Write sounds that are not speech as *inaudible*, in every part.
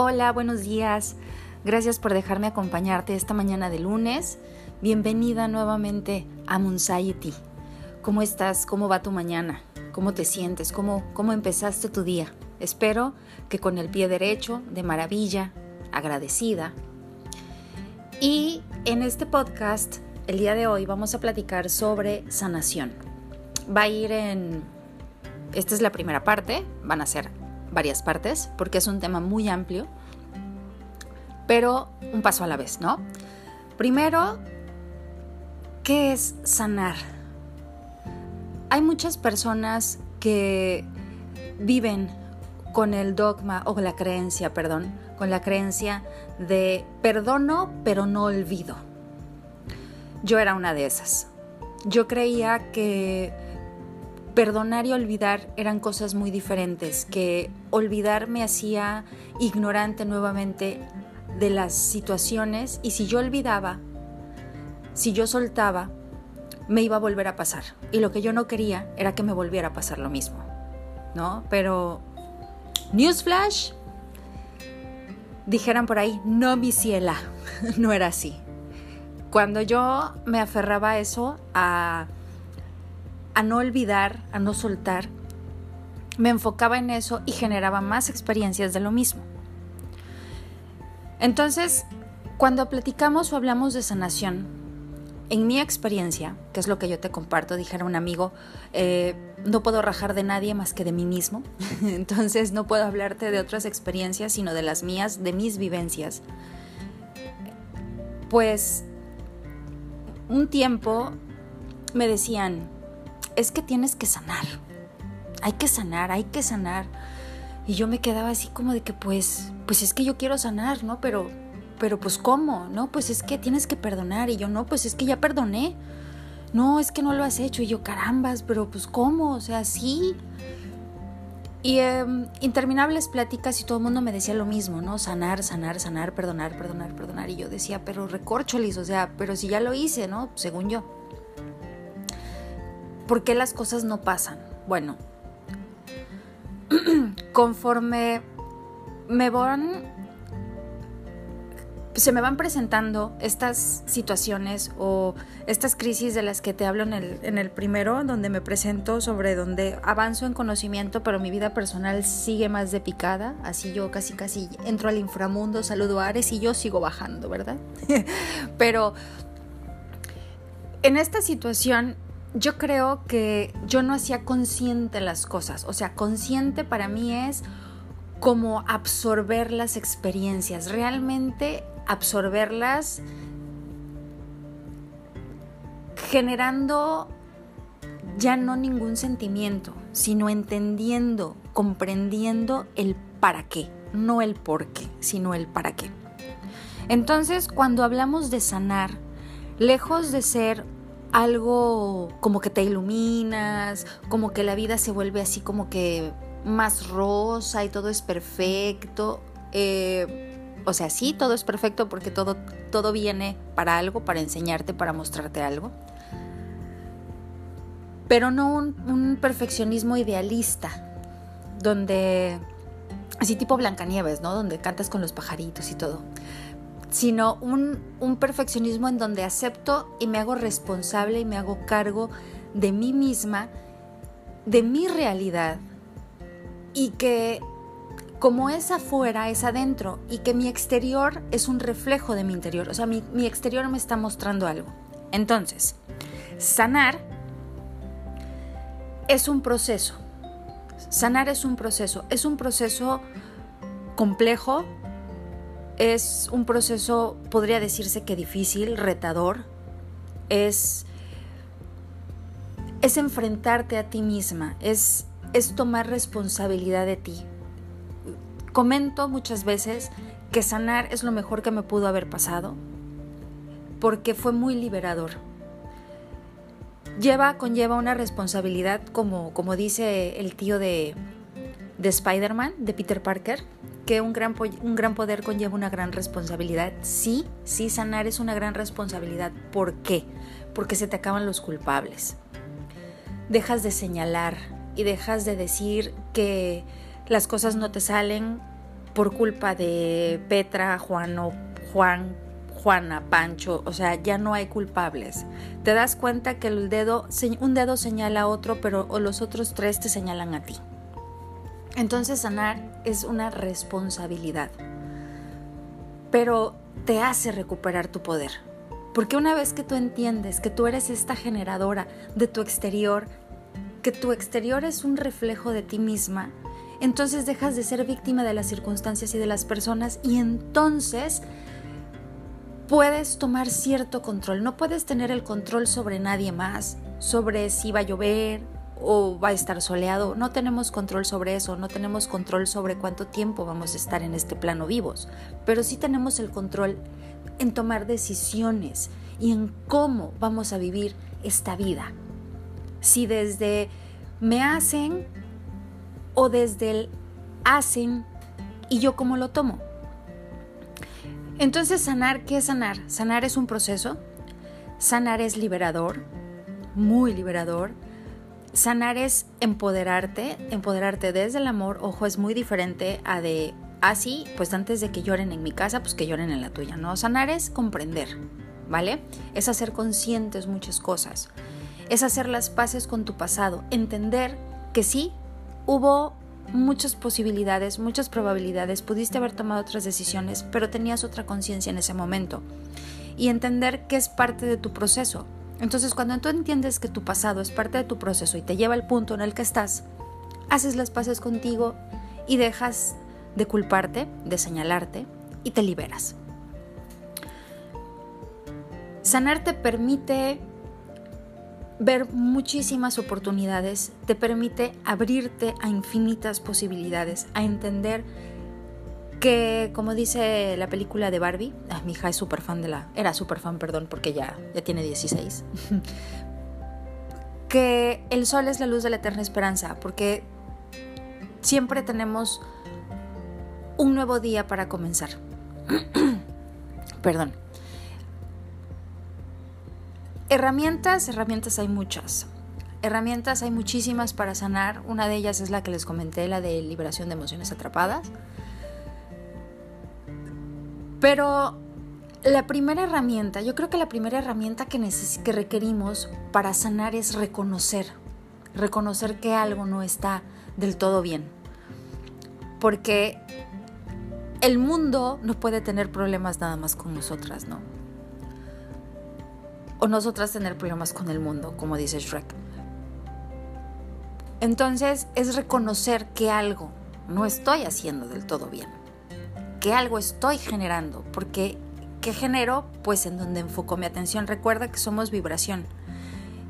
Hola, buenos días. Gracias por dejarme acompañarte esta mañana de lunes. Bienvenida nuevamente a Munsiety. ¿Cómo estás? ¿Cómo va tu mañana? ¿Cómo te sientes? ¿Cómo, ¿Cómo empezaste tu día? Espero que con el pie derecho, de maravilla, agradecida. Y en este podcast, el día de hoy, vamos a platicar sobre sanación. Va a ir en... Esta es la primera parte, van a ser varias partes, porque es un tema muy amplio, pero un paso a la vez, ¿no? Primero, ¿qué es sanar? Hay muchas personas que viven con el dogma o la creencia, perdón, con la creencia de perdono pero no olvido. Yo era una de esas. Yo creía que perdonar y olvidar eran cosas muy diferentes, que olvidar me hacía ignorante nuevamente de las situaciones y si yo olvidaba, si yo soltaba, me iba a volver a pasar. Y lo que yo no quería era que me volviera a pasar lo mismo, ¿no? Pero, newsflash, dijeran por ahí, no mi ciela, *laughs* no era así. Cuando yo me aferraba a eso, a a no olvidar, a no soltar, me enfocaba en eso y generaba más experiencias de lo mismo. Entonces, cuando platicamos o hablamos de sanación, en mi experiencia, que es lo que yo te comparto, dijera un amigo, eh, no puedo rajar de nadie más que de mí mismo, *laughs* entonces no puedo hablarte de otras experiencias, sino de las mías, de mis vivencias. Pues un tiempo me decían, es que tienes que sanar. Hay que sanar, hay que sanar. Y yo me quedaba así como de que pues, pues es que yo quiero sanar, ¿no? Pero, pero pues ¿cómo? No, pues es que tienes que perdonar. Y yo no, pues es que ya perdoné. No, es que no lo has hecho. Y yo, carambas, pero pues ¿cómo? O sea, sí. Y em, interminables pláticas y todo el mundo me decía lo mismo, ¿no? Sanar, sanar, sanar, perdonar, perdonar, perdonar. Y yo decía, pero recorcholis, o sea, pero si ya lo hice, ¿no? Según yo. ¿Por qué las cosas no pasan? Bueno, *clears throat* conforme me van, se me van presentando estas situaciones o estas crisis de las que te hablo en el, en el primero, donde me presento sobre donde avanzo en conocimiento, pero mi vida personal sigue más de picada, así yo casi casi entro al inframundo, saludo a Ares y yo sigo bajando, ¿verdad? *laughs* pero en esta situación yo creo que yo no hacía consciente las cosas. O sea, consciente para mí es como absorber las experiencias, realmente absorberlas generando ya no ningún sentimiento, sino entendiendo, comprendiendo el para qué, no el por qué, sino el para qué. Entonces, cuando hablamos de sanar, lejos de ser algo como que te iluminas, como que la vida se vuelve así como que más rosa y todo es perfecto. Eh, o sea, sí, todo es perfecto porque todo, todo viene para algo, para enseñarte, para mostrarte algo. Pero no un, un perfeccionismo idealista, donde, así tipo Blancanieves, ¿no? Donde cantas con los pajaritos y todo sino un, perfeccionismo en donde acepto y me hago responsable y me hago cargo de mí misma, de mi realidad y que como es afuera, es adentro y que mi exterior es un reflejo de mi interior, o sea, mi, mi exterior me está mostrando algo. Entonces, sanar es un proceso. Sanar es un proceso, es un proceso complejo, es un proceso, podría decirse que difícil, retador. Es, es enfrentarte a ti misma, es, es tomar responsabilidad de ti. Comento muchas veces que sanar es lo mejor que me pudo haber pasado porque fue muy liberador. Lleva, conlleva una responsabilidad, como, como dice el tío de, de Spider-Man, de Peter Parker, que un gran, un gran poder conlleva una gran responsabilidad. Sí, sí, sanar es una gran responsabilidad. ¿Por qué? Porque se te acaban los culpables. Dejas de señalar y dejas de decir que las cosas no te salen por culpa de Petra, Juan o Juan, Juana, Pancho, o sea, ya no hay culpables. Te das cuenta que el dedo, un dedo señala a otro, pero los otros tres te señalan a ti. Entonces sanar es una responsabilidad, pero te hace recuperar tu poder. Porque una vez que tú entiendes que tú eres esta generadora de tu exterior, que tu exterior es un reflejo de ti misma, entonces dejas de ser víctima de las circunstancias y de las personas y entonces puedes tomar cierto control. No puedes tener el control sobre nadie más, sobre si va a llover o va a estar soleado. No tenemos control sobre eso, no tenemos control sobre cuánto tiempo vamos a estar en este plano vivos, pero sí tenemos el control en tomar decisiones y en cómo vamos a vivir esta vida. Si desde me hacen o desde el hacen y yo cómo lo tomo. Entonces, sanar, ¿qué es sanar? Sanar es un proceso. Sanar es liberador, muy liberador. Sanar es empoderarte, empoderarte desde el amor. Ojo, es muy diferente a de así, ah, pues antes de que lloren en mi casa, pues que lloren en la tuya, ¿no? Sanar es comprender, ¿vale? Es hacer conscientes muchas cosas. Es hacer las paces con tu pasado, entender que sí, hubo muchas posibilidades, muchas probabilidades, pudiste haber tomado otras decisiones, pero tenías otra conciencia en ese momento. Y entender que es parte de tu proceso. Entonces cuando tú entiendes que tu pasado es parte de tu proceso y te lleva al punto en el que estás, haces las paces contigo y dejas de culparte, de señalarte y te liberas. Sanar te permite ver muchísimas oportunidades, te permite abrirte a infinitas posibilidades, a entender que, como dice la película de Barbie, mi hija es súper fan de la, era súper fan, perdón, porque ya, ya tiene 16, *laughs* que el sol es la luz de la eterna esperanza, porque siempre tenemos un nuevo día para comenzar. *clears throat* perdón. Herramientas, herramientas hay muchas. Herramientas hay muchísimas para sanar. Una de ellas es la que les comenté, la de liberación de emociones atrapadas. Pero la primera herramienta, yo creo que la primera herramienta que, que requerimos para sanar es reconocer. Reconocer que algo no está del todo bien. Porque el mundo no puede tener problemas nada más con nosotras, ¿no? o nosotras tener problemas con el mundo, como dice Shrek. Entonces es reconocer que algo no estoy haciendo del todo bien, que algo estoy generando, porque ¿qué genero? Pues en donde enfoco mi atención. Recuerda que somos vibración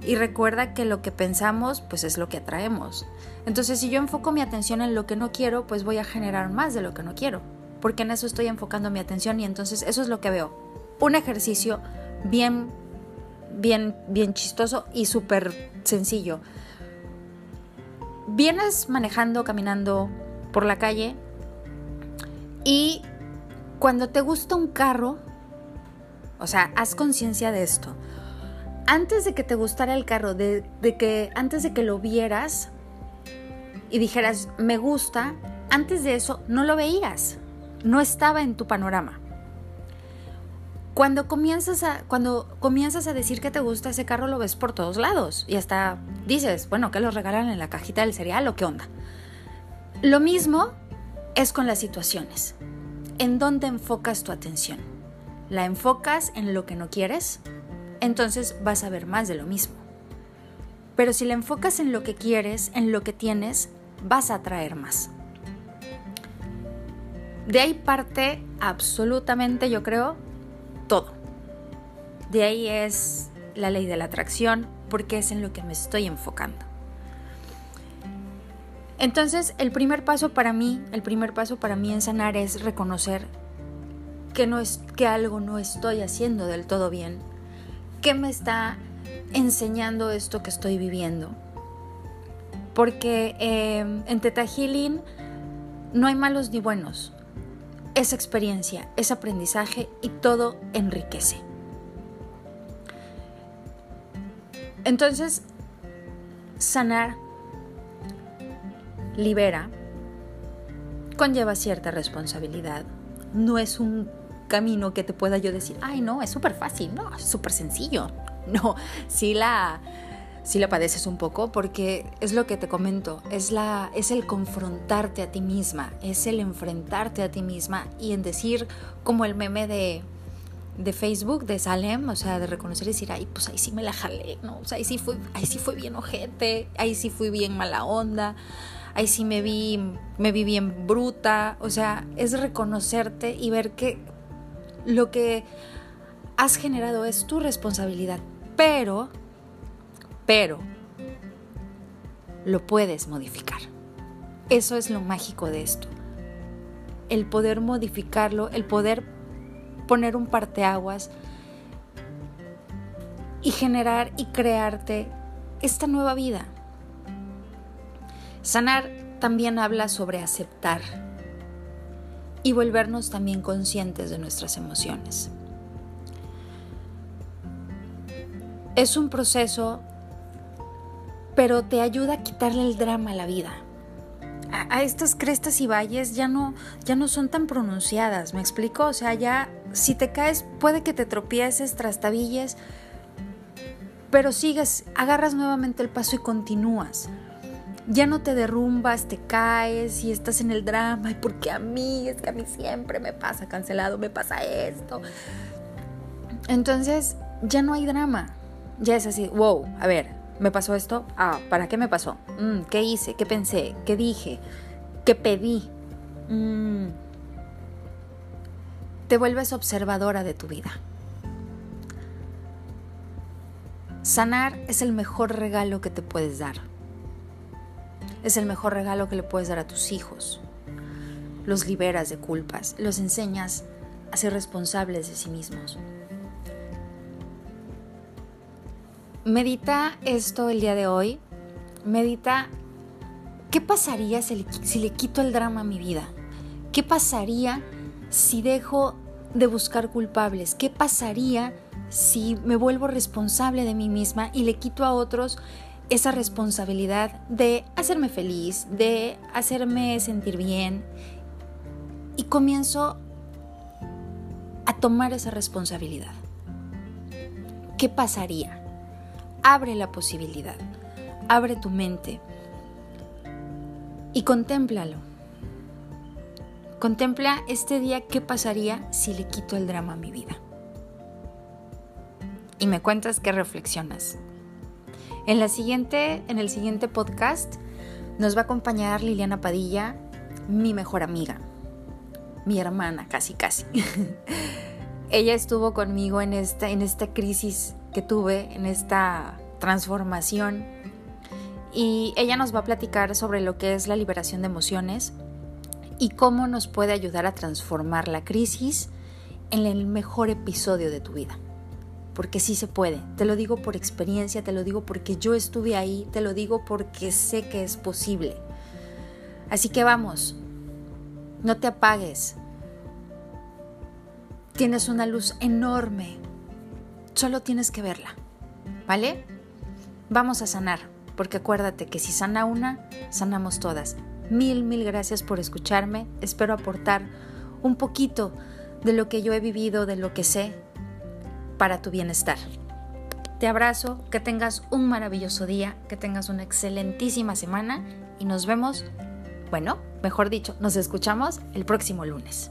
y recuerda que lo que pensamos pues es lo que atraemos. Entonces si yo enfoco mi atención en lo que no quiero, pues voy a generar más de lo que no quiero, porque en eso estoy enfocando mi atención y entonces eso es lo que veo. Un ejercicio bien bien, bien chistoso y súper sencillo. Vienes manejando, caminando por la calle y cuando te gusta un carro, o sea, haz conciencia de esto. Antes de que te gustara el carro, de, que antes de que lo vieras y dijeras me gusta, antes de eso no lo veías, no estaba en tu panorama. Cuando comienzas a, cuando comienzas a decir que te gusta ese carro, lo ves por todos lados. Y hasta dices, bueno, que lo regalan en la cajita del cereal o qué onda. Lo mismo es con las situaciones. ¿En dónde enfocas tu atención? ¿La enfocas en lo que no quieres? Entonces vas a ver más de lo mismo. Pero si la enfocas en lo que quieres, en lo que tienes, vas a atraer más. De ahí parte absolutamente, yo creo, todo. De ahí es la ley de la atracción, porque es en lo que me estoy enfocando. Entonces, el primer paso para mí, el primer paso para mí en sanar es reconocer que, no es, que algo no estoy haciendo del todo bien, que me está enseñando esto que estoy viviendo. Porque eh, en Teta Healing no hay malos ni buenos, es experiencia, es aprendizaje y todo enriquece. Entonces, sanar libera, conlleva cierta responsabilidad. No es un camino que te pueda yo decir, ay no, es súper fácil, no, es súper sencillo. *laughs* No, sí la, sí la padeces un poco porque es lo que te comento, es, la, es el confrontarte a ti misma, es el enfrentarte a ti misma y en decir como el meme de, de Facebook de Salem, o sea, de reconocer y decir, ay, pues ahí sí me la jalé, ¿no? O sea, ahí sí fue, ahí sí fue bien ojete, ahí sí fui bien mala onda, ahí sí me vi, me vi bien bruta, o sea, es reconocerte y ver que lo que has generado es tu responsabilidad, pero, pero, lo puedes modificar. Eso es lo mágico de esto. El poder modificarlo, el poder poner un parteaguas y generar y crearte esta nueva vida. Sanar también habla sobre aceptar y volvernos también conscientes de nuestras emociones. Es un proceso, pero te ayuda a quitarle el drama a la vida. A, estas crestas y valles ya no, ya no son tan pronunciadas, ¿me explico? O sea, ya si te caes puede que te tropieces, trastabilles, pero sigues, agarras nuevamente el paso y continúas ya no te derrumbas, te caes y estás en el drama, y porque a mí, es que a mí siempre me pasa cancelado, me pasa esto. Entonces, ya no hay drama. Ya es así, wow, a ver, me pasó esto, ah, ¿para qué me pasó? Mm, ¿Qué hice? ¿Qué pensé? ¿Qué dije? ¿Qué pedí? Mm. Te vuelves observadora de tu vida. Sanar es el mejor regalo que te puedes dar es el mejor regalo que le puedes dar a tus hijos. Los liberas de culpas, los enseñas a ser responsables de sí mismos. Medita esto el día de hoy. Medita qué pasaría si le, quito el drama a mi vida. ¿Qué pasaría si dejo de buscar culpables? ¿Qué pasaría si me vuelvo responsable de mí misma y le quito a otros esa responsabilidad de hacerme feliz, de hacerme sentir bien y comienzo a tomar esa responsabilidad. ¿Qué pasaría? Abre la posibilidad, abre tu mente y contémplalo. Contempla este día qué pasaría si le quito el drama a mi vida. Y me cuentas qué reflexionas. En, la siguiente, en el siguiente podcast nos va a acompañar Liliana Padilla, mi mejor amiga, mi hermana, casi casi. *laughs* Ella estuvo conmigo en esta, en esta crisis que tuve, en esta transformación. Y ella nos va a platicar sobre lo que es la liberación de emociones y cómo nos puede ayudar a transformar la crisis en el mejor episodio de tu vida porque sí se puede. Te lo digo por experiencia, te lo digo porque yo estuve ahí, te lo digo porque sé que es posible. Así que vamos, no te apagues. Tienes una luz enorme, solo tienes que verla, ¿vale? Vamos a sanar, porque acuérdate que si sana una, sanamos todas. Mil, mil gracias por escucharme. Espero aportar un poquito de lo que yo he vivido, de lo que sé para tu bienestar. Te abrazo, que tengas un maravilloso día, que tengas una excelentísima semana y nos vemos, bueno, mejor dicho, nos escuchamos el próximo lunes.